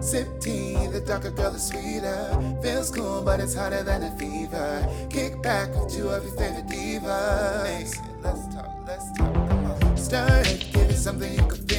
Sip tea, the darker girl is sweeter. Feels cool, but it's hotter than a fever. Kick back with two of your favorite divas. Let's talk, let's talk, come on. Stir it, give it something you can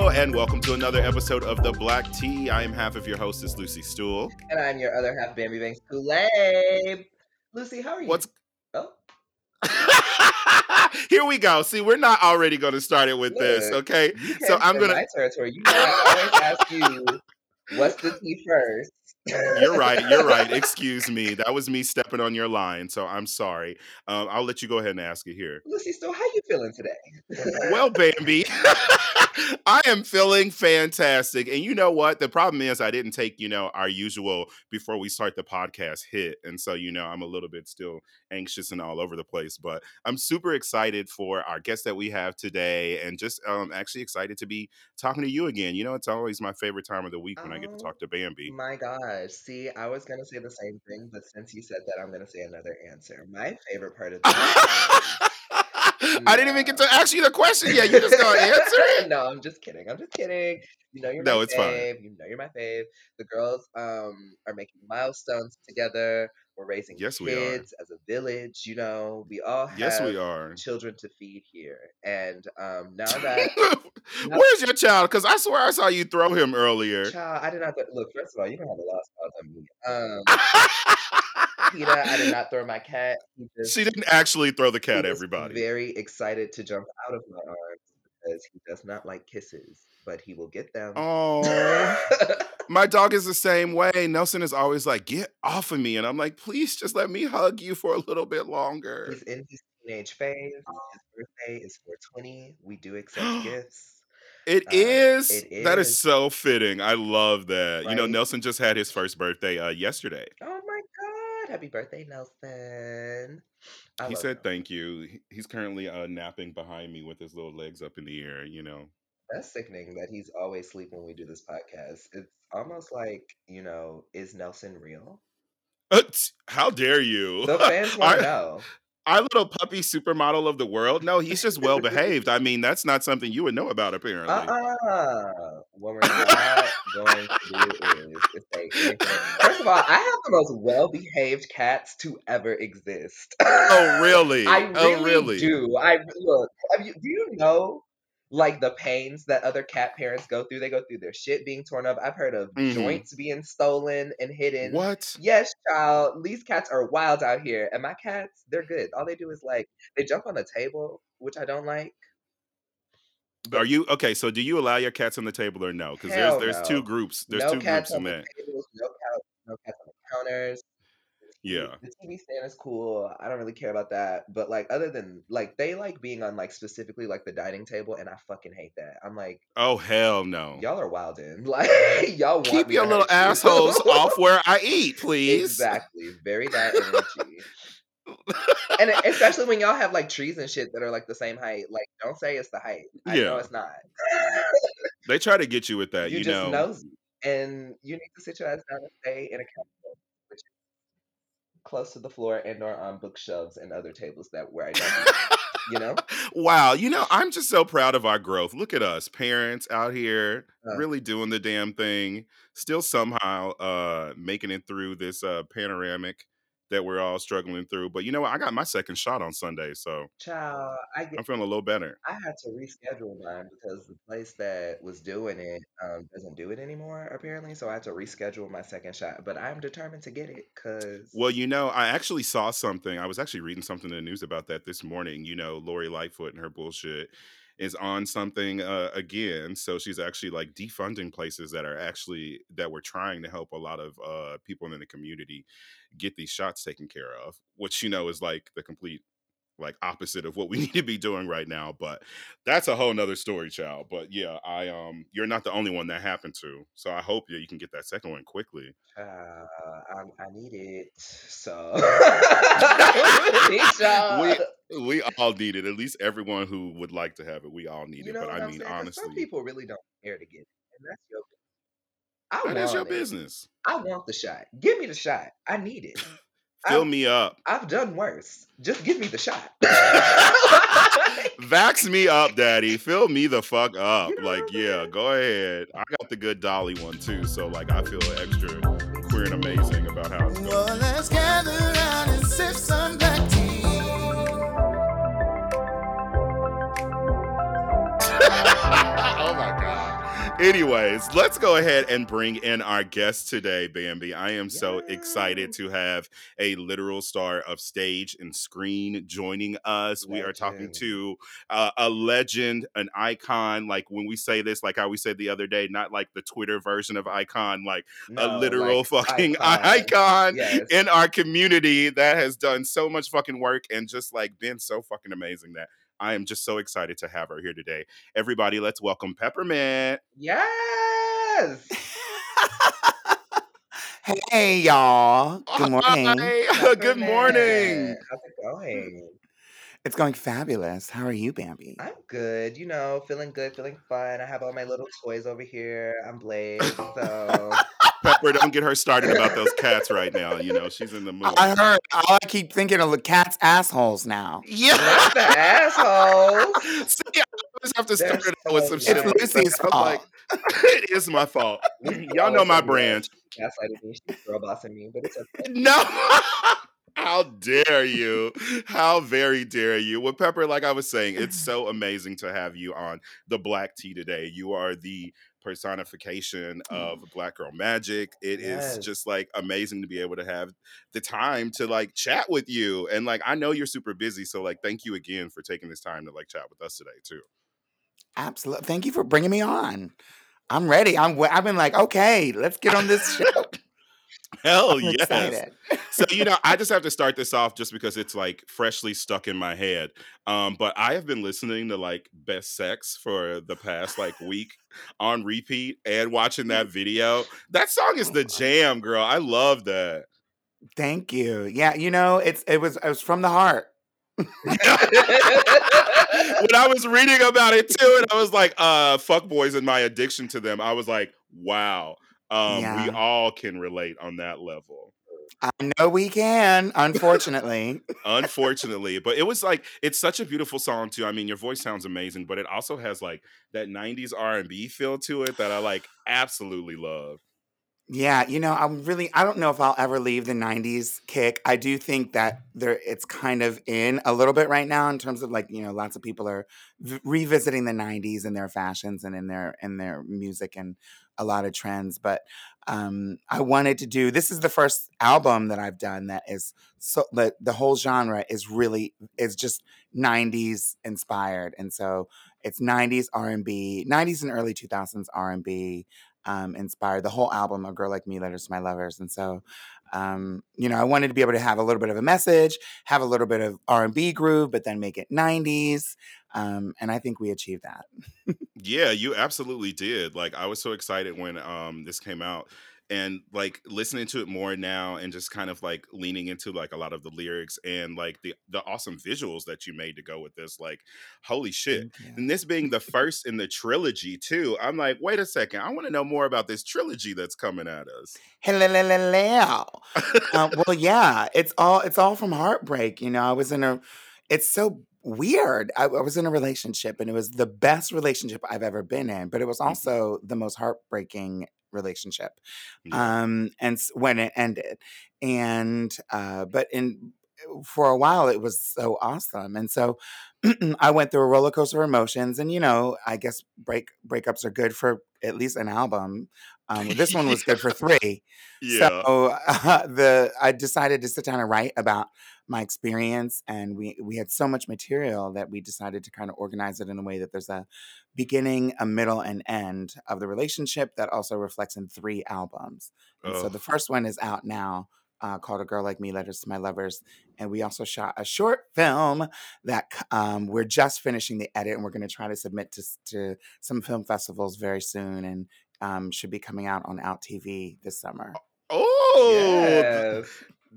Hello and welcome to another episode of The Black Tea. I am half of your hostess, Lucy Stoole. And I'm your other half, Bambi Banks Kool-Aid. Lucy, how are you? What's Oh, Here we go. See, we're not already going to start it with this, okay? So I'm gonna- my territory. You know I always ask you, what's the tea first? You're right. You're right. Excuse me. That was me stepping on your line, so I'm sorry. Um, I'll let you go ahead and ask it here. Lucy, so how you feeling today? Well, Bambi, I am feeling fantastic. And you know what? The problem is I didn't take, you know, our usual before we start the podcast hit. And so, you know, I'm a little bit still anxious and all over the place. But I'm super excited for our guest that we have today and just um actually excited to be talking to you again. You know, it's always my favorite time of the week when I get to Oh, talk to Bambi. My See, I was gonna say the same thing, but since you said that, I'm gonna say another answer. My favorite part of the I didn't even get to ask you the question yet. You're just gonna answer it? no, I'm just kidding. I'm just kidding. You know you're No, my it's fine. fave. You know you're my fave. The girls um are making milestones together. We're raising Yes, kids as a village. You know, we all have Yes, we are. children to feed here. And um now that now- Where's your child? Because I swear I saw you throw him earlier. child, I did not th- look. First of all, you don't have a lost cause on me. Um, Peter, I did not throw my cat. Just she didn't actually throw the cat, everybody. very excited to jump out of my arms because he does not like kisses, but he will get them. Oh, my dog is the same way. Nelson is always like, "Get off of me," and I'm like, "Please, just let me hug you for a little bit longer." He's in his teenage phase. His birthday is 420. We do accept gifts. It Uh, is. it That is is. so fitting. I love that. You know, Nelson just had his first birthday uh, yesterday. Oh my God. Happy birthday, Nelson. I he said him. thank you. He's currently uh, napping behind me with his little legs up in the air. You know. That's sickening that he's always asleep when we do this podcast. It's almost like, you know, is Nelson real? Uh, t- How dare you? The fans want to know. our little puppy supermodel of the world. No, he's just well behaved. I mean, that's not something you would know about, apparently. Uh-uh. What we're not going to do is, is say anything. First of all, I have the most well-behaved cats to ever exist. Oh, really? I really, oh, really? do. I look. You, do you know like the pains that other cat parents go through? They go through their shit being torn up. I've heard of Mhm. joints being stolen and hidden. What? Yes, child. These cats are wild out here, and my cats, they're good. All they do is like they jump on the table, which I don't like. Are you okay? So, do you allow your cats on the table or no? Because there's there's no. two groups. There's no two groups in that. tables, no cats, no cats on the counters. Yeah. The TV stand is cool. I don't really care about that. But like other than like they like being on like specifically like the dining table and I fucking hate that. I'm like, Oh hell no! y'all are wildin'. Like y'all want Keep your little you. assholes off where I eat, please. Exactly. Very that energy. and especially when y'all have like trees and shit that are like the same height. Like, don't say it's the height. I know Yeah. it's not. They try to get you with that, you, you, just know. nosy. And you need to sit your ass down and stay in a is close to the floor and or on bookshelves and other tables that where I don't you know? wow, you know, I'm just so proud of our growth. Look at us, parents out here Uh. really doing the damn thing, still somehow uh making it through this uh panoramic that we're all struggling through. But you know what? I got my second shot on Sunday, so Child, I I'm feeling a little better. I had to reschedule mine because the place that was doing it um, doesn't do it anymore, apparently. So I had to reschedule my second shot. But I'm determined to get it because Well, you know, I actually saw something. I was actually reading something in the news about that this morning. You know, Lori Lightfoot and her bullshit is on something uh, again. So she's actually like defunding places that are actually that were trying to help a lot of uh, people in the community get these shots taken care of, which you know is like the complete like opposite of what we need to be doing right now. But that's a whole nother story, child. But yeah, I um, you're not the only one that happened to. So I hope that you can get that second one quickly. uh, I, I need it. So I need y'all. We we all need it. At least everyone who would like to have it, we all need You it. But I mean? 'Cause some honestly, people really don't care to get it, and that's your. I that is your it. business. I want the shot. Give me the shot. I need it. Fill I've me up. I've done worse. Just give me the shot. Vax me up, daddy. Fill me the fuck up. You know like, yeah, saying? go ahead. I got the good Dolly one too, so like I feel extra queer and amazing about how it's going. Well, let's gather around and sip some black tea. Anyways, let's go ahead and bring in our guest today, Bambi. I am so excited to have a literal star of stage and screen joining us. We are talking to uh, a legend, an icon. Like when we say this, like how we said the other day, not like the Twitter version of icon, like a literal like, fucking icon. icon Yes. in our community that has done so much fucking work and just like been so fucking amazing that I am just so excited to have her here today. Everybody, let's welcome Peppermint. Yes. Hey y'all. Good morning. Hi. Good morning. How's it going? It's going fabulous. How are you, Bambi? I'm good. You know, feeling good, feeling fun. I have all my little toys over here. I'm Blade, so Pepper, don't get her started about those cats right now. You know, she's in the mood. I heard. All I keep thinking of the cat's assholes now. yeah. not the assholes. See, I always have to They're start it out with some shit. It's like. Lucy's fault. like, it is my fault. Y'all know my brand. she's gaslighting me. She's girl bossing me, but it's okay. No. How dare you? How very dare you? Well, Pepper, like I was saying, it's so amazing to have you on the Black Tea today. You are the personification mm. of Black Girl Magic. It is Yes. just like amazing to be able to have the time to like chat with you. And like I know you're super busy, so like thank you again for taking this time to like chat with us today too. Absolutely. Thank you for bringing me on. I'm ready. I'm. I've been like, okay, let's get on this show. Hell I'm yes. so you know i just have to start this off just because it's like freshly stuck in my head um but i have been listening to like best sex for the past like week on repeat and watching that video that song is the jam girl i love that Thank you. Yeah, you know, it's it was it was from the heart. when i was reading about it too and i was like uh fuck boys and my addiction to them i was like wow um we all can relate on that level I know we can. Unfortunately, unfortunately but it was like it's such a beautiful song too i mean your voice sounds amazing but it also has like that 90s r&b feel to it that i like absolutely love Yeah, you know, I'm really I don't know if I'll ever leave the 90s kick. I do think that there it's kind of in a little bit right now in terms of like, you know, lots of people are v- revisiting the 90s in their fashions and in their in their music and a lot of trends, but um I wanted to do this is the first album that I've done that is so the the whole genre is really is just 90s inspired. And so it's 90s R&B, 90s and early 2000s R&B um, inspired the whole album a girl like me letters to my lovers and so um, you know i wanted to be able to have a little bit of a message have a little bit of r&b groove but then make it 90s um, and i think we achieved that. Yeah you absolutely did like i was so excited when um this came out and like listening to it more now and just kind of like leaning into like a lot of the lyrics and like the the awesome visuals that you made to go with this like holy shit and this being the first in the trilogy too i'm like wait a second i want to know more about this trilogy that's coming at us. Hello. um, well yeah it's all it's all from heartbreak you know i was in a it's so weird I, I was in a relationship and it was the best relationship i've ever been in but it was Mhm. also the most heartbreaking relationship Yeah. um and when it ended and uh but in for a while it was so awesome and so i went through a roller coaster of emotions and you know i guess break breakups are good for at least an album um this one was good for three yeah so uh, the I decided to sit down and write about my experience, and we we had so much material that we decided to kind of organize it in a way that there's a beginning, a middle, and end of the relationship that also reflects in three albums. And so the first one is out now. Uh, called "A Girl Like Me: Letters to My Lovers," and we also shot a short film that um, we're just finishing the edit, and we're going to try to submit to to some film festivals very soon, and um, should be coming out on Out TV this summer. oh yes.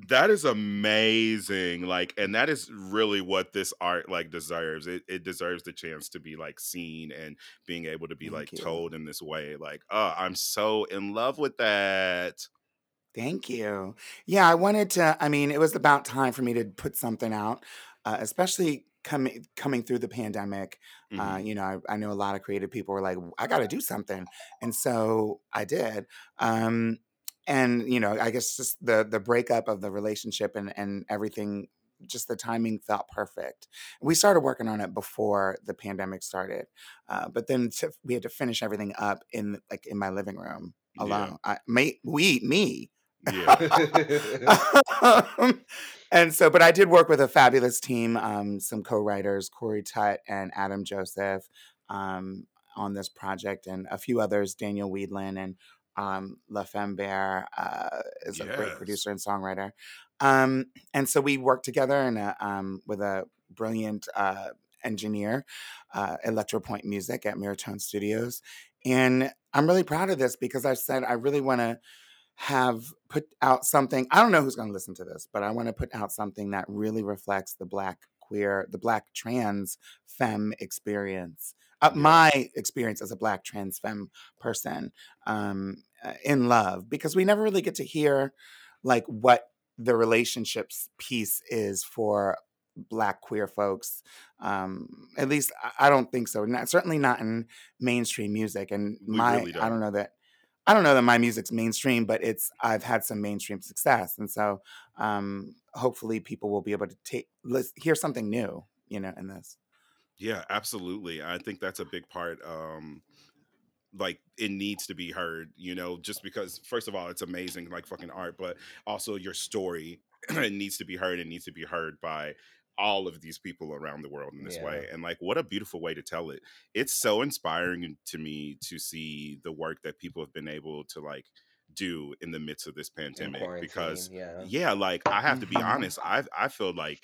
That is amazing. Like, and that is really what this art like deserves. It it deserves the chance to be like seen and being able to be Thank like you. told in this way. Like, oh, I'm so in love with that. Thank you. Yeah, I wanted to. I mean, it was about time for me to put something out, uh, especially coming coming through the pandemic. Uh, hmm you know, I, I know a lot of creative people were like, "I got to do something," and so I did. Um, and you know, I guess just the the breakup of the relationship and and everything, just the timing felt perfect. We started working on it before the pandemic started, uh, but then to, we had to finish everything up in like in my living room Yeah. alone. I, me, we, me. Yeah. Um, and so, but I did work with a fabulous team, um, some co-writers, Corey Tutt and Adam Joseph, um, on this project, and a few others, Daniel Weedland and um, La Femme Bear uh, is a great producer and songwriter. Um, and so we worked together and um, with a brilliant uh, engineer, uh, Electropoint Music at Miratone Studios. And I'm really proud of this because I said I really want to have put out something. I don't know who's going to listen to this, but I want to put out something that really reflects the black queer, the black trans femme experience. Uh, Yeah. my experience as a black trans femme person um, uh, in love, because we never really get to hear like what the relationships piece is for black queer folks um at least i I don't think so not, certainly not in mainstream music and We my really i don't don't. know that I don't know that my music's mainstream, but it's I've had some mainstream success, and so um, hopefully people will be able to take let's hear something new, you know, in this. Yeah, absolutely. I think that's a big part. Um, like it needs to be heard, you know, just because first of all, it's amazing, like fucking art, but also your story it needs to be heard. It needs to be heard by all of these people around the world in this Yeah. way. And like what a beautiful way to tell it. It's so mm. inspiring to me to see the work that people have been able to like do in the midst of this pandemic because yeah. yeah, like I have to be honest, I I feel like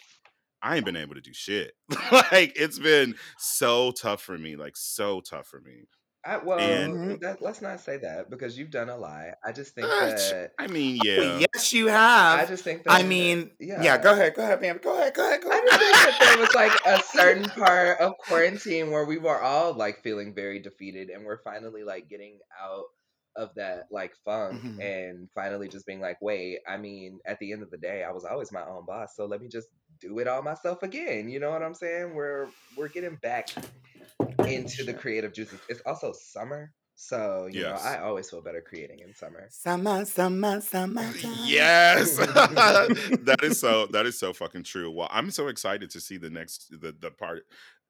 I ain't been able to do shit. like it's been so tough for me, like so tough for me. I, well, And that, let's not say that because you've done a lot. I just think uh, that I mean, Oh, yeah. yes, you have. I just think that. I mean, yeah. yeah. Go ahead, go ahead, man. Go ahead, go ahead, go ahead. I just think that there was like a certain part of quarantine where we were all like feeling very defeated and we're finally like getting out of that like funk Mhm. and finally just being like, wait, I mean, at the end of the day, I was always my own boss, so let me just do it all myself again. You know what I'm saying? We're we're getting back into the creative juices. It's also summer, so you know, I always feel better creating in summer. Summer, summer, summertime. Yes. that is so that is so fucking true. Well, I'm so excited to see the next the the part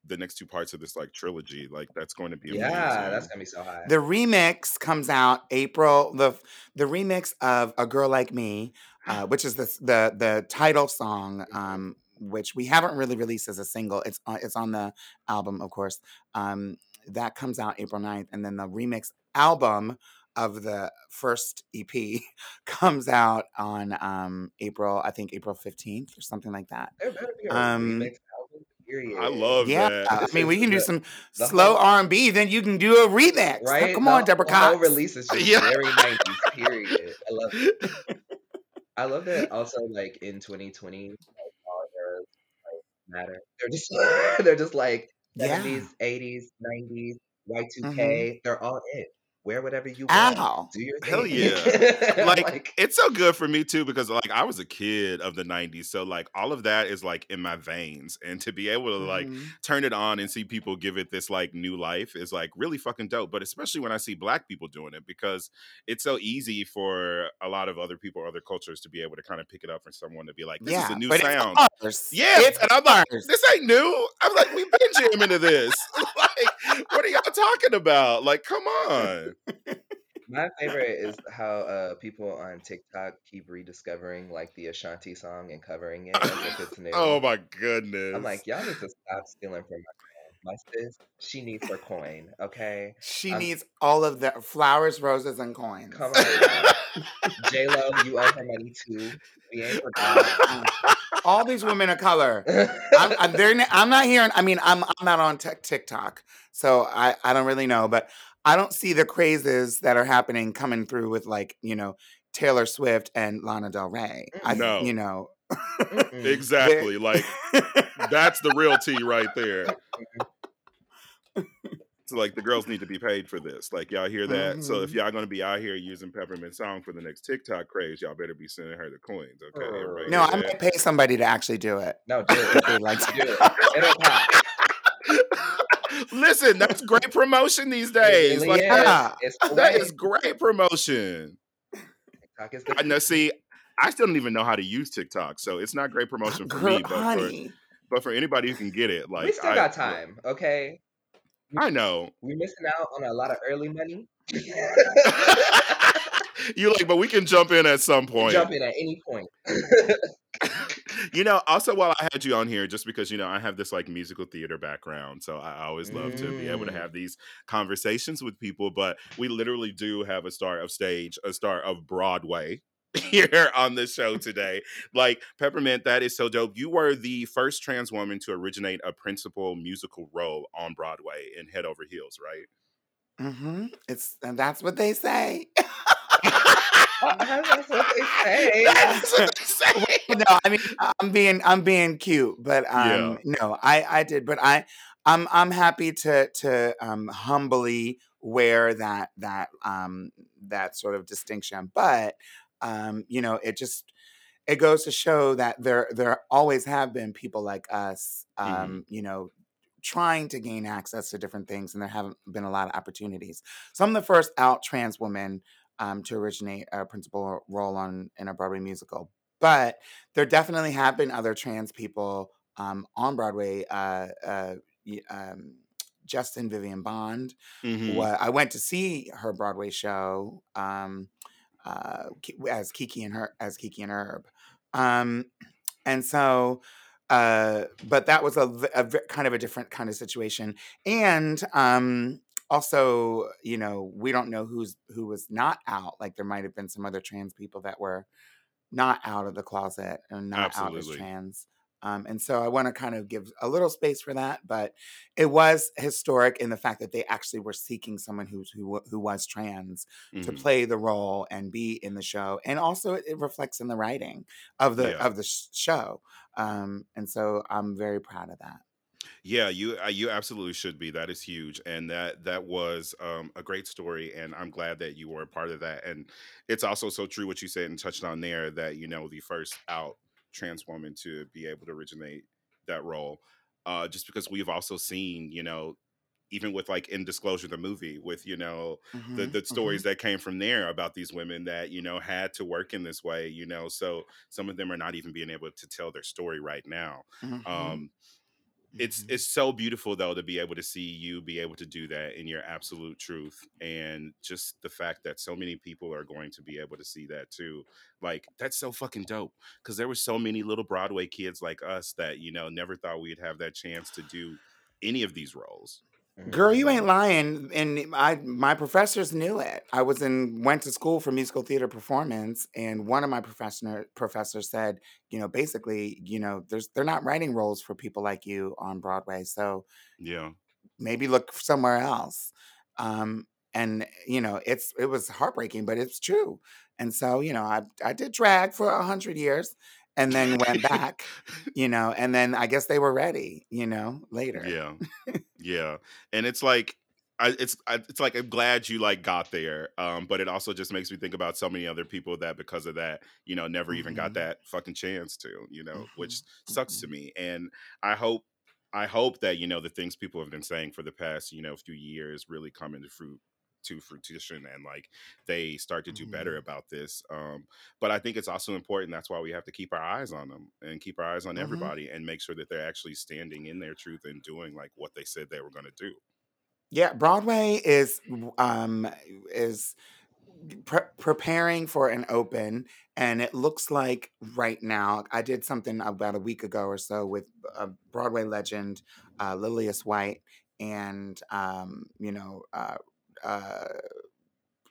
the next two parts of this like trilogy. Like that's going to be Yeah, that's gonna be so high. The remix comes out April. the The remix of "A Girl Like Me," uh, which is the the the title song, um, which we haven't really released as a single. It's on, it's on the album, of course. Um, that comes out April 9th. and then the remix album of the first EP comes out on um, April, I think April fifteenth or something like that. There better be a Um, remix album, period. I love yeah, that. I mean, we can do the some the slow R and B. Then you can do a remix. Now, right. come The, on, Deborah the whole release is just Yeah. very nineties. Period. I love it. I love that. Also, like in 2020, like all eras like matter. They're just they're just like Yeah. 70s, 80s, 90s, Y2K. hmm They're all it. Wear whatever you want. Ow. Do your Hell thing. yeah. Like like it's so good for me too because like I was a kid of the 90s so like all of that is like in my veins and to be able to like hmm turn it on and see people give it this like new life is like really fucking dope but especially when I see black people doing it because it's so easy for a lot of other people or other cultures to be able to kind of pick it up for someone to be like this is a new sound yeah It's and I'm like this ain't new I'm like we've been jamming to this like what are y'all talking about like come on My favorite is how uh, people on TikTok keep rediscovering like the Ashanti song and covering it as if it's new. oh my goodness! I'm like, y'all need to stop stealing from my, my sis. She needs her coin, okay? She I'm needs all of the flowers, roses, and coins. come on. J Lo, you owe her money too. We ain't forgot. All these women of color. I'm, I'm, they're, I'm not hearing. I mean, I'm I'm not on Tik TikTok, so I I don't really know, but I don't see the crazes that are happening coming through with like you know Taylor Swift and Lana Del Rey. I, No. you know, Exactly. Like that's the real tea right there. So like the girls need to be paid for this. Like y'all hear that? So if Mhm. y'all gonna be out here using Peppermint Song for the next TikTok craze, y'all better be sending her the coins. Okay. Everybody no, hear I that? might pay somebody to actually do it. No, do If it. they like to. Do it. It'll pop. Listen, that's great promotion these It days. really Like is. Yeah. It's the that way. is great promotion. TikTok is the I know. See, I still don't even know how to use TikTok, so it's not great promotion for Girl, me. But for but for anybody who can get it, like we still I, got time, okay? I know. We're missing out on a lot of early money. you like, but we can jump in at some point. Jump in at any point. you know, also while I had you on here, just because you know I have this like musical theater background, so I always love to be able to Mm. have these conversations with people. But we literally do have a star of stage, a star of Broadway. Here on the show today, like Peppermint, that is so dope. You were the first trans woman to originate a principal musical role on Broadway in Head Over Heels, right? Mm hmm It's and that's what they say. That's what they say. That's what they say. no, I mean I'm being I'm being cute, but Yeah. um no, I I did, but I I'm I'm happy to to um humbly wear that that um that sort of distinction. But um you know, it just it goes to show that there there always have been people like us Mhm. um you know trying to gain access to different things and there haven't been a lot of opportunities. So I'm the first out trans woman um, to originate a principal role on in a Broadway musical. But there definitely have been other trans people um, on Broadway. Uh, uh, um, Justin Vivian Bond. Mhm. Wa- I went to see her Broadway show um, uh, as Kiki and her as Kiki and Herb, um, and so. Uh, but that was a kind of a different kind of situation, and um, also, you know, we don't know who's who was not out. Like there might have been some other trans people that were not out of the closet and not out as trans. Um, and so I want to kind of give a little space for that, but it was historic in the fact that they actually were seeking someone who's who who was trans to Mhm. play the role and be in the show, and also it, reflects in the writing of the Yeah. of the sh- show. Um, and so I'm very proud of that. Yeah, you uh, you absolutely should be. That is huge, and that that was um, a great story, and I'm glad that you were a part of that. And it's also so true what you said and touched on there that you know the first out trans woman to be able to originate that role, uh, just because we've also seen you know even with like in disclosure the movie with you know the Mhm, the mhm, stories that came from there about these women that you know had to work in this way you know so some of them are not even being able to tell their story right now. Mhm, um it's mhm. it's so beautiful though to be able to see you be able to do that in your absolute truth and just the fact that so many people are going to be able to see that too like that's so fucking dope because there were so many little broadway kids like us that you know never thought we'd have that chance to do any of these roles Girl, you ain't lying. And I my professors knew it. I was in went to school for musical theater performance, and one of my professor professors said, you know, basically, you know, there's they're not writing roles for people like you on Broadway. So yeah maybe look somewhere else. Um, and you know, it's it was heartbreaking, but it's true. And so, you know, I I did drag for a hundred years and then went back, you know, and then I guess they were ready, you know, later. yeah yeah and it's like I, it's I, it's like I'm glad you like got there, um, but it also just makes me think about so many other people that because of that, you know, never even got Mhm. that fucking chance to, you know, which Mhm, sucks to mhm. me. And I hope, I hope that you know the things people have been saying for the past, you know, few years really come into fruit to fruition and like they start to do better Mhm. about this. Um, but I think it's also important. That's why we have to keep our eyes on them and keep our eyes on Mhm. everybody and make sure that they're actually standing in their truth and doing like what they said they were going to do. Yeah, Broadway is um is pre- preparing for an open and it looks like right now I did something about a week ago or so with a Broadway legend uh Lillias White and um you know uh uh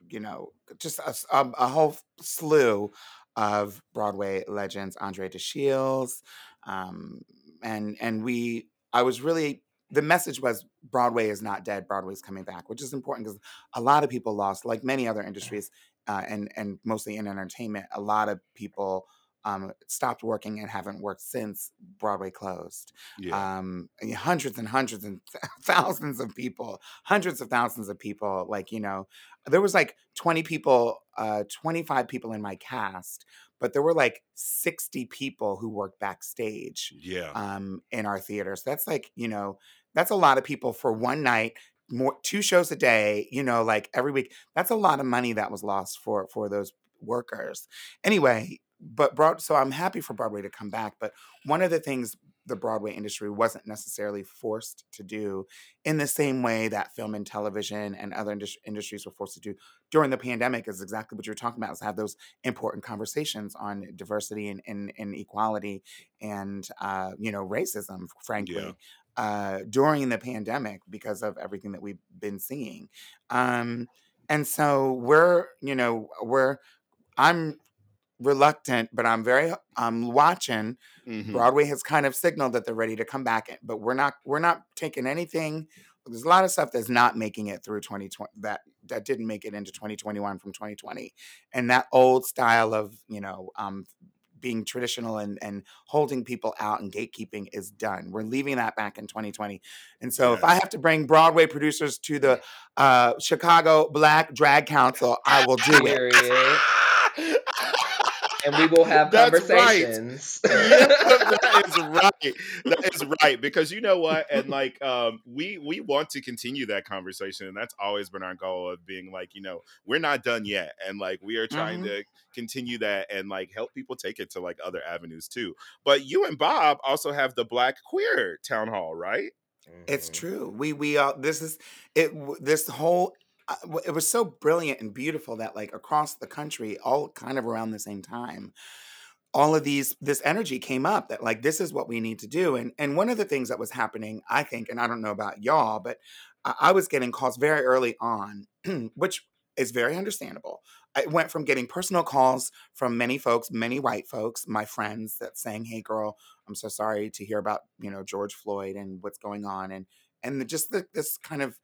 you know just a whole slew of Broadway legends André De Shields um and and we I was really the message was Broadway is not dead Broadway's coming back which is important because a lot of people lost like many other industries uh, and and mostly in entertainment, a lot of people um, stopped working and haven't worked since Broadway closed. Yeah. Um, hundreds and hundreds and thousands of people, hundreds of thousands of people. Like you know, there was like twenty people, uh, twenty five people in my cast, but there were like sixty people who worked backstage Yeah. um, in our theater. So that's like you know, that's a lot of people for one night. More two shows a day, you know, like every week. That's a lot of money that was lost for for those workers. Anyway, but broad so i'm happy for broadway to come back but one of the things the broadway industry wasn't necessarily forced to do in the same way that film and television and other indus- industries were forced to do during the pandemic is exactly what you're talking about is have those important conversations on diversity and, and, and equality and uh, you know racism frankly Yeah. uh, during the pandemic because of everything that we've been seeing um, and so we're you know we're i'm reluctant, but I'm very I'm watching. Mhm. Broadway has kind of signaled that they're ready to come back, in, but we're not we're not taking anything. There's a lot of stuff that's not making it through 2020 that that didn't make it into 2021 from 2020, and that old style of you know um, being traditional and and holding people out and gatekeeping is done. We're leaving that back in 2020, and so if I have to bring Broadway producers to the uh, Chicago Black Drag Council, I will do it. Period. And we will have That's right. conversations. yeah, that is right. That is right. Because you know what? And like um we we want to continue that conversation. And that's always been our goal of being like, you know, we're not done yet. And like we are trying Mhm. to continue that and like help people take it to like other avenues too. But you and Bob also have the Black Queer Town Hall, right? It's Mhm. true. We we all this is it. This whole w- it was so brilliant and beautiful that like across the country, all kind of around the same time, all of these this energy came up that like this is what we need to do. And and one of the things that was happening, I think, and I don't know about y'all, but I, I was getting calls very early on, which is very understandable. I went from getting personal calls from many folks, many white folks, my friends that saying, "Hey, girl, I'm so sorry to hear about you know George Floyd and what's going on," and and the, just the, this kind of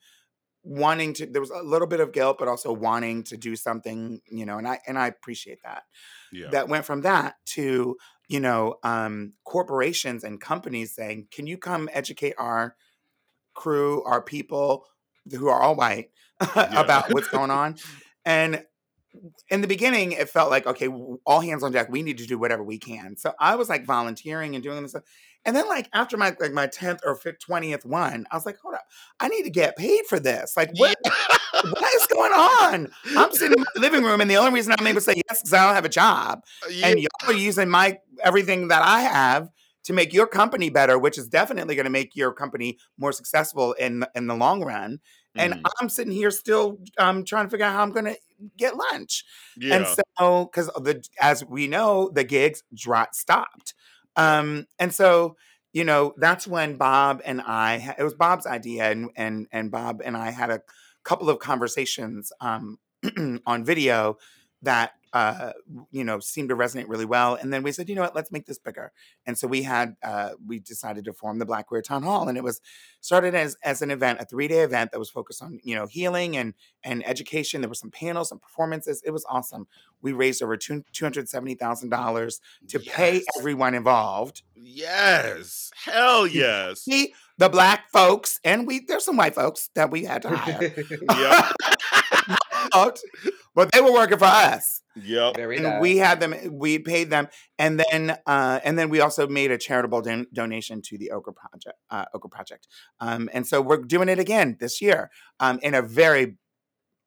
wanting to. There was a little bit of guilt, but also wanting to do something, you know, and I and I appreciate that. Yeah. That went from that to you know um, corporations and companies saying, "Can you come educate our crew, our people who are all white about what's going on?" And in the beginning, it felt like, okay, all hands on deck. We need to do whatever we can. So I was like volunteering and doing this stuff. And then like after my like my 10th or twentieth one, I was like, hold up, I need to get paid for this. Like what what is going on? I'm sitting in my living room and the only reason I'm able to say yes is because I don't have a job. Yeah. And y'all are using my everything that I have to make your company better, which is definitely going to make your company more successful in in the long run. And Mhm. I'm sitting here still um, trying to figure out how I'm going to get lunch. Yeah. And so, because the as we know, the gigs dro- stopped. Um, and so, you know, that's when Bob and I, it was Bob's idea, and and and Bob and I had a couple of conversations um, on video that uh, you know seemed to resonate really well. And then we said, you know what, let's make this bigger. And so we had uh, we decided to form the Black Queer Town Hall, and it was started as as an event, a three day event that was focused on you know healing and and education. There were some panels, some performances. It was awesome. We raised over two hundred seventy thousand dollars to pay everyone involved. Yes. Hell yes. The black folks, and we there's some white folks that we had to hire. out, but they were working for us. Yep. Very and nice. we had them we paid them and then uh and then we also made a charitable don- donation to the okra project uh okra project um and so we're doing it again this year um in a very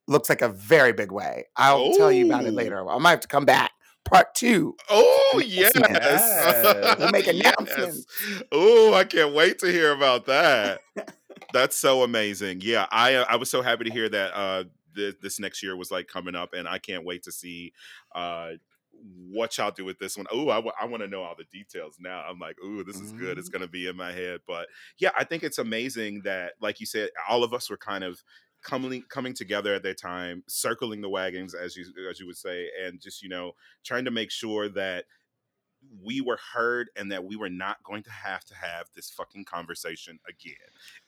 looks like a very big way i'll tell you about it later i might have to come back part two Oh yes. Yes. We'll make Yes. announcements. Oh, I can't wait to hear about that. That's so amazing. Yeah, I uh, I was so happy to hear that uh this, this next year was like coming up and I can't wait to see uh what y'all do with this one. Oh, I, want to know all the details now. I'm like, ooh, this is good. It's Mhm. going to be in my head. But yeah, I think it's amazing that, like you said, all of us were kind of coming coming together at that time, circling the wagons, as you as you would say, and just you know trying to make sure that we were heard and that we were not going to have to have this fucking conversation again.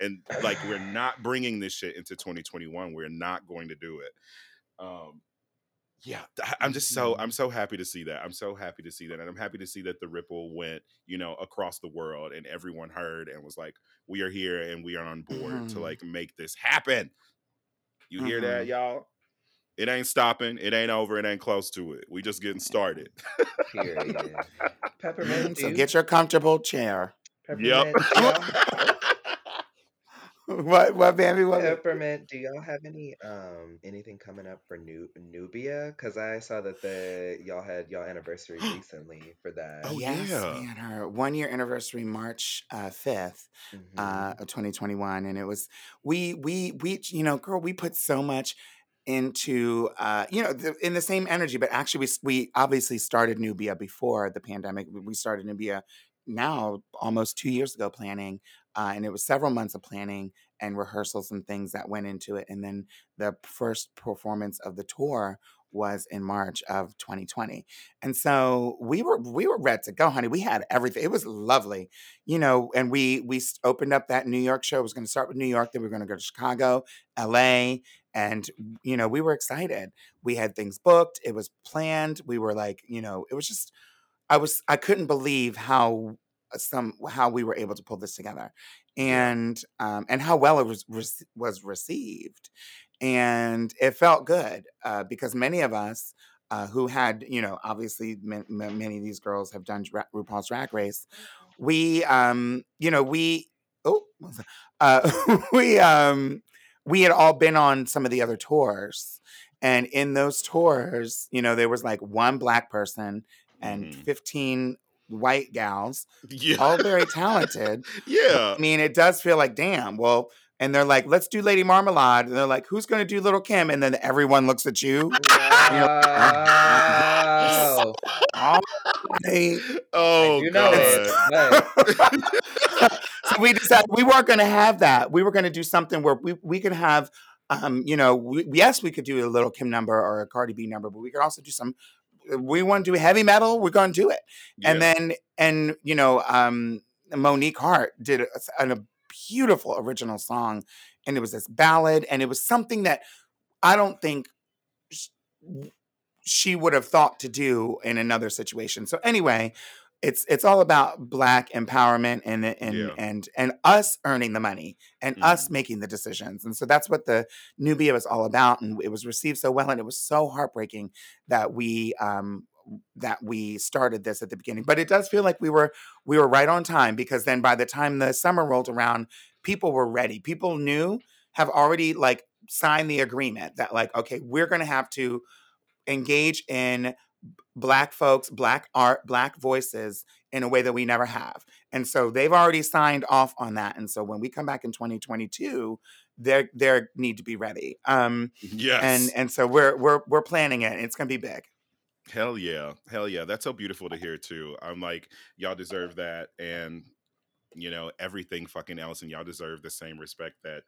And like we're not bringing this shit into 2021. We're not going to do it. Um yeah i'm just so Mhm. i'm so happy to see that i'm so happy to see that and i'm happy to see that the ripple went you know across the world and everyone heard and was like we are here and we are on board to Mhm. like make this happen you hear that Mhm. y'all it ain't stopping it ain't over it ain't close to it we just getting started Period. Peppermint, So you, get your comfortable chair. peppermint, do y'all, What what baby? What? peppermint, do y'all have any um anything coming up for new Nubia? Because I saw that the y'all had y'all anniversary recently for that. Oh, yes, yeah. we had our one year anniversary, March uh, fifth, uh, Mhm. of 2021, and it was we we we you know, girl, we put so much into uh you know in the same energy but actually we, we obviously started nubia before the pandemic. We we started nubia now almost two years ago planning uh, and it was several months of planning and rehearsals and things that went into it and then the first performance of the tour was in march of 2020 and so we were we were ready to go honey we had everything it was lovely you know and we we opened up that new york show it was going to start with new york then we were going to go to chicago la and you know we were excited. We had things booked it was planned we were like you know it was just i was i couldn't believe how uh, some how we were able to pull this together and um and how well it was was received and it felt good uh, because many of us uh, who had you know obviously ma- ma- many of these girls have done Dra- RuPaul's Drag Race we um you know we oh what was that? uh we um we had all been on some of the other tours and in those tours you know there was like one black person and Mhm. 15 white gals yeah all very talented yeah i mean it does feel like damn well and they're like let's do lady marmalade. And they're like who's going to do Lil' Kim? And then everyone looks at you. And you're No, all right I oh do know it, god but so we decided we weren't going to have that. We were going to do something where we, we could have, um, you know, we, yes, we could do a Lil' Kim number or a Cardi B number, but we could also do some. We want to do heavy metal. We're going to do it, and then and you know, um, Monique Heart did a, a beautiful original song, and it was this ballad, and it was something that I don't think she would have thought to do in another situation. So anyway, it's it's all about black empowerment and and Yeah. and and us earning the money and us Mhm. making the decisions. And so that's what the Nubia was all about. And it was received so well, and it was so heartbreaking that we um that we started this at the beginning. But it does feel like we were we were right on time because then by the time the summer rolled around, people were ready. People knew have already like signed the agreement that like okay, we're going to have to engage in black folks, black art, black voices in a way that we never have. And so they've already signed off on that. And so when we come back in 2022, they they need to be ready. Um yes and and so we're we're we're planning it. It's going to be big. Hell yeah. Hell yeah. That's so beautiful to hear too. I'm like, y'all deserve that. And, you know, everything fucking else. And y'all deserve the same respect that,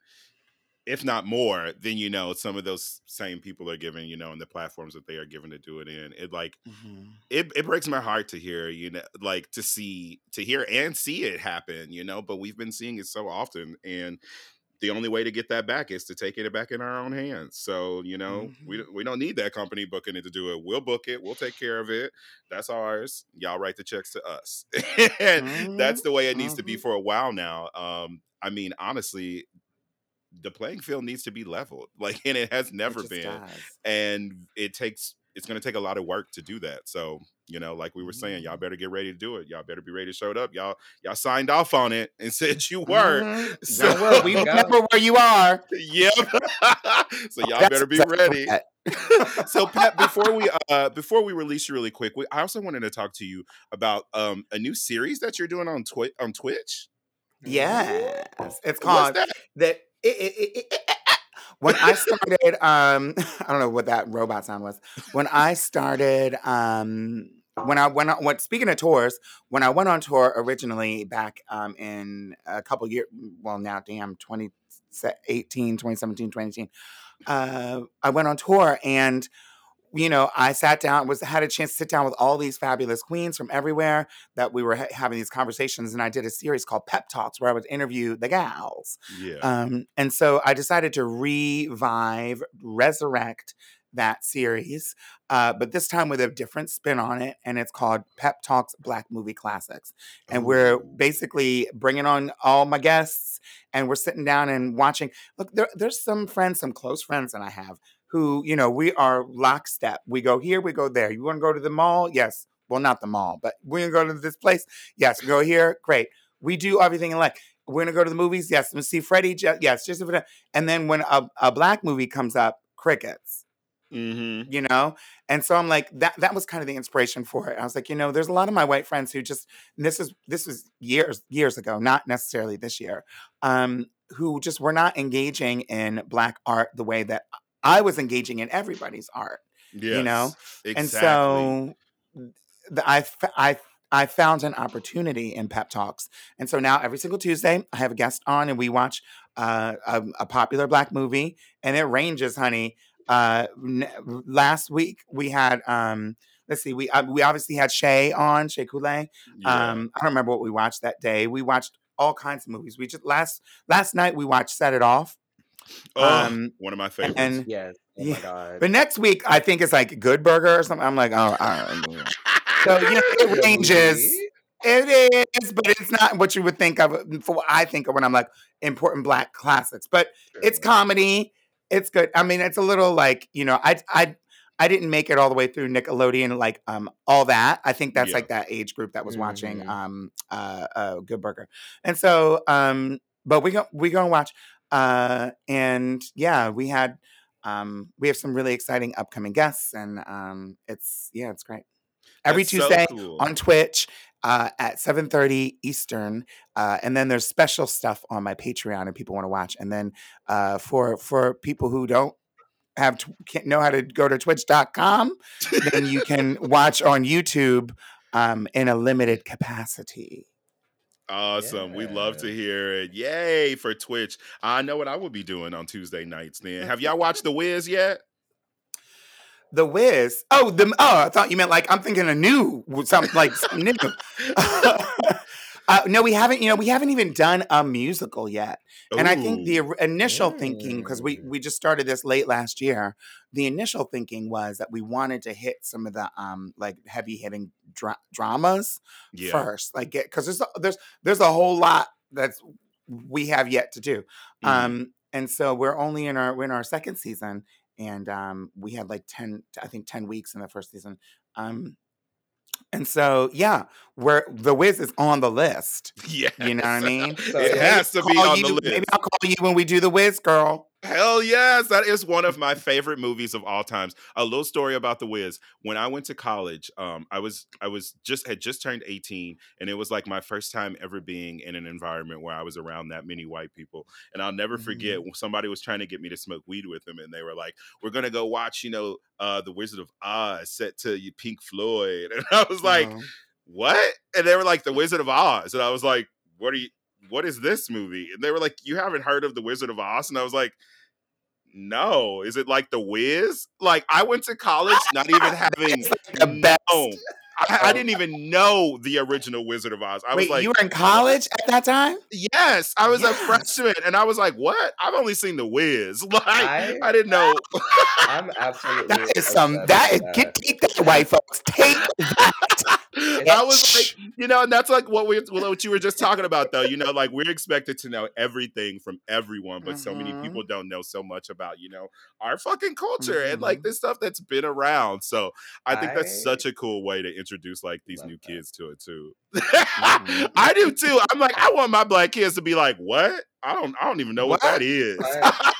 if not more, than, you know, some of those same people are giving, you know, and the platforms that they are given to do it in. It like, mm-hmm. it, it breaks my heart to hear, you know, like to see, to hear and see it happen, you know, but we've been seeing it so often. And, the only way to get that back is to take it back in our own hands. So, you know, we, Mhm. we don't need that company booking it to do it. We'll book it. We'll take care of it. That's ours. Y'all write the checks to us. and that's Mhm. the way it needs to be Mhm. for a while now. Um, I mean, honestly, the playing field needs to be leveled. Like, and it has never just been. does. And it takes, it's going to take a lot of work to do that. So, you know, like we were saying, y'all Mhm. better get ready to do it. Y'all better be ready to show it up. Y'all, y'all signed off on it and said you were. Mhm. So, we remember where you are. Yep. so y'all That's better be ready. so Pat, before we uh before we release you really quick, we, I also wanted to talk to you about um a new series that you're doing on Twitch on Twitch. Yes, it's called that? that. it- it- it- it- it- When I started, um, I don't know what that robot sound was. When I started, um, when I went on, what speaking of tours, when I went on tour originally back um, in a couple years, well now damn 2018, 2017, 2018, uh, I went on tour and you know, I sat down, was had a chance to sit down with all these fabulous queens from everywhere that we were ha- having these conversations, and I did a series called Pep Talks where I would interview the gals. Yeah. Um, and so I decided to revive, resurrect that series, uh, but this time with a different spin on it, and it's called Pep Talks Black Movie Classics. And we're basically bringing on all my guests, and we're sitting down and watching. Look, there, there's some friends, some close friends that I have who, you know, we are lockstep. We go here, we go there. You want to go to the mall? Yes. Well, not the mall, but we're gonna go to this place. Yes, we go here. Great. We do everything in like we're gonna go to the movies. Yes, let's see Freddie. Yes, just. And then when a, a black movie comes up, crickets. Mm-hmm. You know, and so I'm like that. That was kind of the inspiration for it. I was like, you know, there's a lot of my white friends who just and this is this was years years ago, not necessarily this year, um, who just were not engaging in black art the way that I was engaging in everybody's art Yes. you know Exactly. and so the, I, I I found an opportunity in pep talks and so now every single tuesday i have a guest on and we watch uh, a, a popular black movie and it ranges honey uh, n- last week we had um, let's see we uh, we obviously had Shea on Shea Couleé. yeah. um i don't remember what we watched that day we watched all kinds of movies we just last last night we watched set it off oh, um, one of my favorites. and Yes. Oh Yeah. my god. but next week i think it's like good burger or something i'm like oh I don't know. So, you know, it ranges. It is, but it's not what you would think of for what I think of when I'm like important black classics. But it's comedy. It's good. I mean, it's a little like, you know, I I I didn't make it all the way through Nickelodeon, like um all that. I think that's Yeah. like that age group that was watching Mhm. um uh, uh Good Burger. And so um but we go we gonna watch. Uh and yeah, we had um we have some really exciting upcoming guests and um it's yeah, it's great. Every That's so Tuesday cool. on Twitch uh, at 7.30 Eastern. Uh, and then there's special stuff on my Patreon if people want to watch. And then uh, for for people who don't have tw- can't know how to go to twitch.com, then you can watch on YouTube um, in a limited capacity. Awesome. We love to hear it. Yay for Twitch. I know what I will be doing on Tuesday nights then. Have y'all watched The Wiz yet? The Wiz. Oh, the oh, I thought you meant like I'm thinking a new something like something new. uh, no, we haven't. You know, we haven't even done a musical yet. And I think the Ooh. initial thinking, because we Mm. we just started this late last year, the initial thinking was that we wanted to hit some of the um like heavy hitting dra- dramas Yeah. first, like get because there's a- there's there's a whole lot that's we have yet to do. Mhm. Um, and so we're only in our we're in our second season, and um, we had like ten, I think ten weeks in the first season. Um, and so yeah, we're the Wiz is on the list. Yes. You know what I mean? So it has to be on you, the list. Maybe I'll call you when we do the Wiz, girl. Hell yes, that is one of my favorite movies of all times. A little story about The Wiz. When I went to college, um, I was I was just had just turned 18, and it was like my first time ever being in an environment where I was around that many white people. And I'll never forget when somebody was trying to get me to smoke weed with them, and they were like, "We're gonna go watch, you know, uh, The Wizard of Oz set to you Pink Floyd," and I was like, Uh-huh. what? And they were like, The Wizard of Oz. And I was like, What are you what is this movie? And they were like, You haven't heard of The Wizard of Oz? And I was like, No. Is it like The Wiz? Like I went to college not even having It's like the best. no. I, I oh. didn't even know the original Wizard of Oz. I was Wait, like, you were in college at that time? Yes, I was a freshman, and I was like, "What? I've only seen the Wiz. Like, I, I- didn't know." I'm absolutely. That is some. obsessed That with get take that, white folks. Take that. I was like, you know, and that's like what we what you were just talking about, though. You know, like we're expected to know everything from everyone, but so many Mhm. people don't know so much about you know our fucking culture and like Mhm. this stuff that's been around. So I think that's such a cool way to introduce like these love new that. kids to it too. Mhm. I do too. I'm like, I want my black kids to be like, what? I don't, I don't even know what, What? that is. I-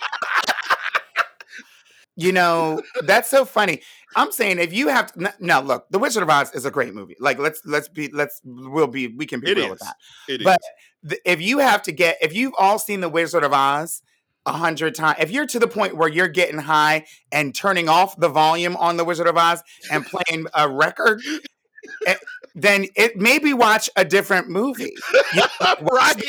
You know, that's so funny. I'm saying if you have to, now look, The Wizard of Oz is a great movie. Like let's let's be let's we'll be we can be It real with that. It is. But th- if you have to get if you've all seen The Wizard of Oz a hundred times, if you're to the point where you're getting high and turning off the volume on The Wizard of Oz and playing a record, eh, then it maybe watch a different movie. You know, right.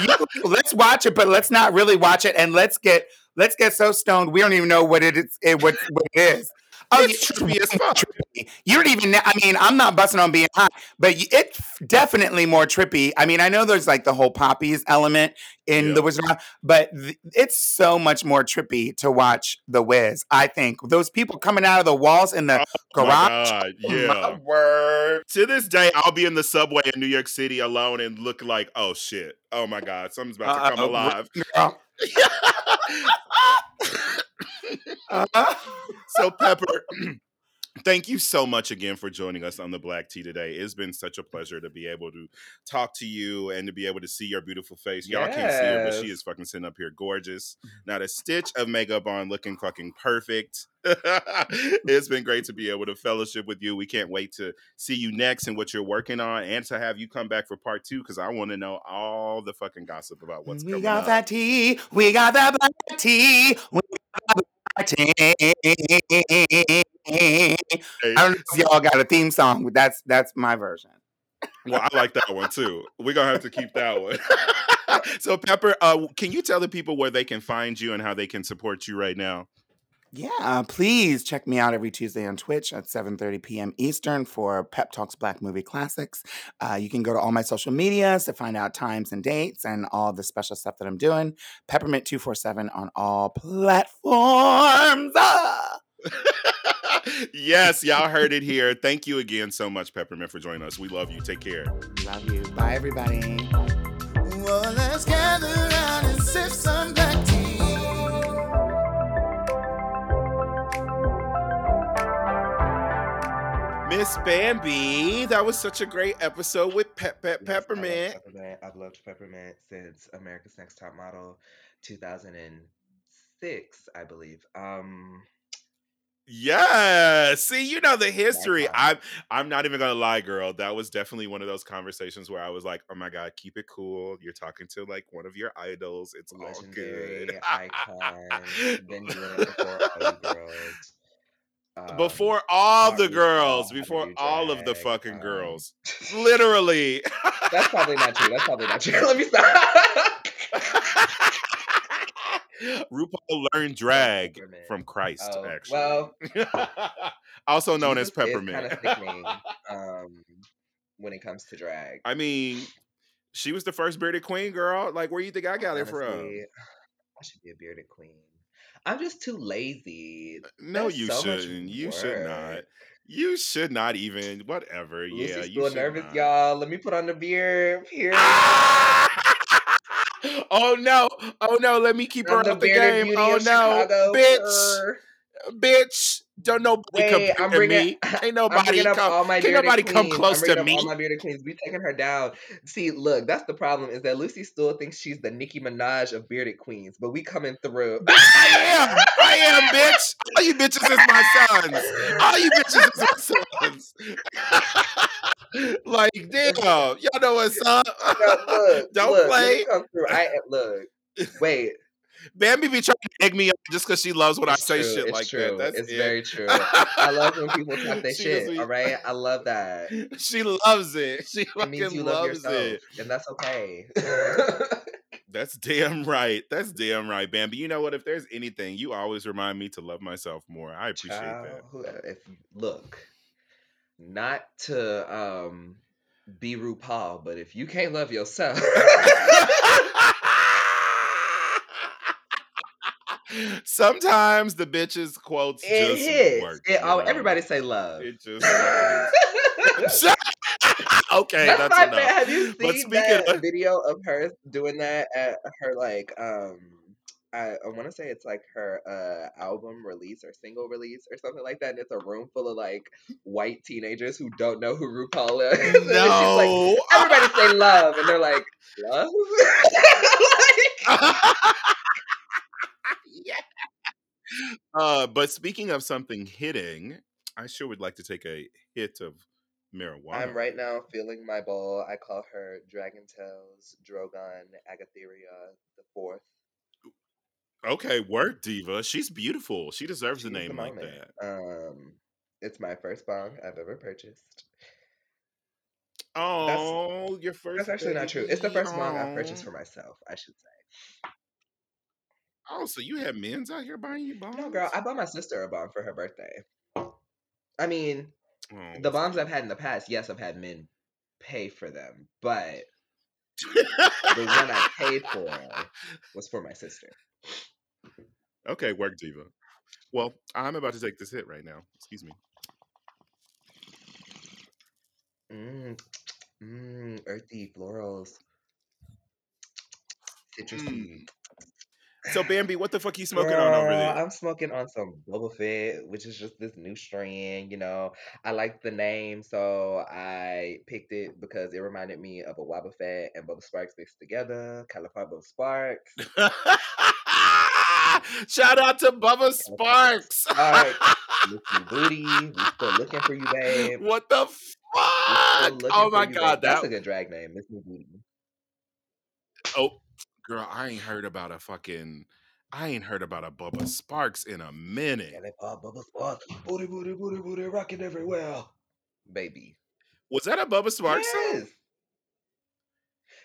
You- let's watch it, but let's not really watch it, and let's get let's get so stoned we don't even know what it is. It, what, what it is. Oh, It's trippy as fuck. trippy. You don't even. I mean, I'm not busting on being high, but it's definitely more trippy. I mean, I know there's like the whole poppies element in Yeah. the Wizard of Oz, but th- it's so much more trippy to watch the Wiz. I think those people coming out of the walls in the Oh garage. god, oh my yeah. word. To this day, I'll be in the subway in New York City alone and look like, oh shit, oh my god, something's about to come Uh, alive. girl. Uh, so Pepper, thank you so much again for joining us on the Black Tea today. It's been such a pleasure to be able to talk to you and to be able to see your beautiful face. Y'all can't see her, but she is fucking sitting up here gorgeous. Mm-hmm. Not a stitch of makeup on, looking fucking perfect. it's been great to be able to fellowship with you. We can't wait to see you next and what you're working on and to have you come back for part two because I want to know all the fucking gossip about what's we coming We got up. that tea. We got that black tea. We got that black tea. I don't know if y'all got a theme song, but that's that's my version. Well, I like that one too. We're gonna have to keep that one. so, Pepper, uh, can you tell the people where they can find you and how they can support you right now? Yeah, please check me out every Tuesday on Twitch at 7:30 p.m. Eastern for Pep Talks Black Movie Classics. Uh, you can go to all my social medias to find out times and dates and all the special stuff that I'm doing. Peppermint 247 on all platforms. Ah! yes, y'all heard it here. Thank you again so much, Peppermint, for joining us. We love you. Take care. Love you. Bye, everybody. Well, let's gather around and sip some black tea. Miss Bambi, that was such a great episode with Pep Pep Yes, I love Peppermint. Peppermint. I've loved Peppermint since America's Next Top Model 2006, I believe. Um, Yeah. See, you know the history. I'm I'm not even gonna lie, girl. That was definitely one of those conversations where I was like, oh my god, keep it cool. You're talking to like one of your idols. It's all good. icon. Been doing it before girls. Um, before all the girls, before all of the fucking um, girls. Literally. That's probably not true. That's probably not true. Let me stop. RuPaul learned drag Peppermint. from Christ, Oh, actually. well, also known as Jesus is Peppermint. kind of um, when it comes to drag. I mean, she was the first bearded queen, girl. Like, where you think I got it from? I should be a bearded queen. I'm just too lazy. No, There's you so shouldn't. You should not. You should not even. Whatever. yeah, you still nervous, not. y'all. Let me put on the beard. Here. Ah! Oh no! Oh no! Let me keep her I'm the out the bearded game. beauty Oh of no, Chicago. bitch, bitch! Don't nobody Wait, I'm compare bringing. me. Ain't I'm nobody bringing up come. all my Can't bearded nobody come queens. I'm close bringing to up all me. my bearded queens. We taking her down. See, look, that's the problem. Is that Lucy still thinks she's the Nicki Minaj of bearded queens, but we coming through. I am. I am, bitch. All you bitches is my sons. All you bitches is my sons. like, damn, y'all know what's up. No, look, Don't look, play. I look. Wait, Bambi be trying to egg me up just because she loves when it's I say true. shit it's like true. that. That's it's it. very true. I love when people talk their shit. be- All right, I love that. she loves it. She It means you love loves yourself, it. and that's okay. That's damn right. That's damn right, Bambi. You know what? If there's anything, you always remind me to love myself more. I appreciate Child, who, if look, not to um be RuPaul, but if you can't love yourself. Sometimes the bitches quotes it just hits. work. It, oh, know? everybody say love. It just okay, that's, that's, enough. fan. Have you But seen speaking that of- video of her doing that at her like um I, I want to say it's like her uh album release or single release or something like that, and it's a room full of like white teenagers who don't know who RuPaul is. and she's like, No. everybody say love, and they're like, love. like, yeah. Uh, but speaking of something hitting, I sure would like to take a hit of marijuana. I'm right now feeling my bowl. I call her Dragon Tails Drogon Agatheria the fourth. Okay, work, diva. She's beautiful. She deserves a She's the name like moment. that. Um, it's my first bong I've ever purchased. Oh, your first. That's actually not true. It's the first bong I've purchased for myself, I should say. Oh, so you have men's out here buying you bongs? No, girl, I bought my sister a bong for her birthday. I mean, Oh, the bombs I've had in the past, yes, I've had men pay for them, but the one I paid for was for my sister. Okay, work diva. Well, I'm about to take this hit right now. Excuse me. Mmm, mmm, earthy florals, citrusy. Mm. So Bambi, what the fuck you smoking on over there? I'm smoking on some Boba Fett, which is just this new strain. You know, I like the name, so I picked it because it reminded me of a Wobba Fett and Bubba Sparxxx mixed together. California Bubba Sparxxx. Shout out to Bubba Sparxxx. Sparks. Looking booty. We still looking for you, babe. what the fuck? Oh my you, god, babe. That's a good drag name, Miss Booty. oh girl, I ain't heard about a fucking I ain't heard about a Bubba Sparxxx in a minute. California Bubba Sparxxx. Booty, booty, booty, booty, rocking everywhere. Baby. Was that a Bubba Sparxxx song?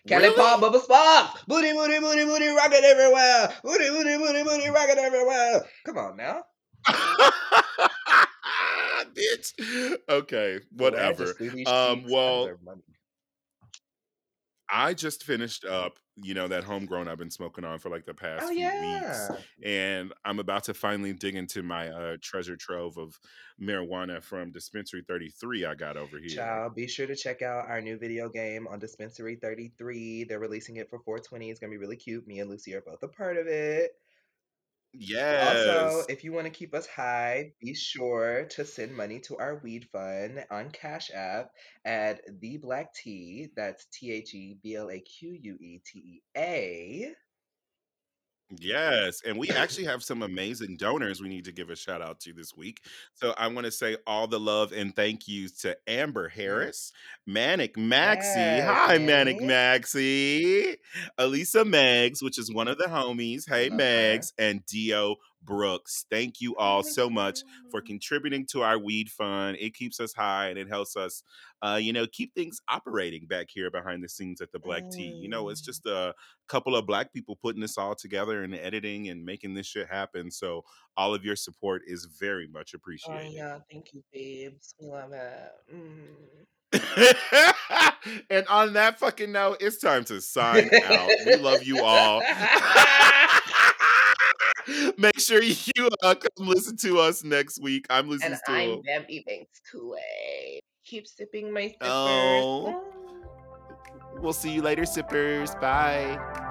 Kelly Really? Paul, Bubba Sparxxx, booty, booty, booty, booty, rocking everywhere, booty, booty, booty, booty, rocking everywhere. Come on now, Bitch. Okay, the way I whatever. just threw these Um, well. I just finished up, you know, that homegrown I've been smoking on for like the past Oh few weeks. And I'm about to finally dig into my uh, treasure trove of marijuana from Dispensary 33 I got over here. child. Be sure to check out our new video game on Dispensary 33. They're releasing it for 420. It's gonna be really cute. Me and Lucy are both a part of it. Also, if you want to keep us high, be sure to send money to our weed fund on Cash App at the Black Tea. That's T H E B L A Q U E T E A. Yes, and we actually have some amazing donors we need to give a shout out to this week. So I want to say all the love and thank yous to Amber Mm. Harris, Manic Maxi, hi Manic. Maxie, Elisa Megs, which is one of the homies, hey Love her. Megs, and Dio Brooks. Thank you all so much for contributing to our weed fund. It keeps us high and it helps us, uh, you know, keep things operating back here behind the scenes at the Black Tea. You know, it's Mm. just a couple of black people putting this all together and editing and making this shit happen. So all of your support is very much Oh appreciated. yeah, thank you, babes. We love it. Mm. and on that fucking note, it's time to sign out. We love you all. Make sure you uh, come listen to us next week. I'm Lucy and I'm. Bambi Banks Kool-Aid. Keep sipping my sippers. Oh, we'll see you later, sippers. Bye.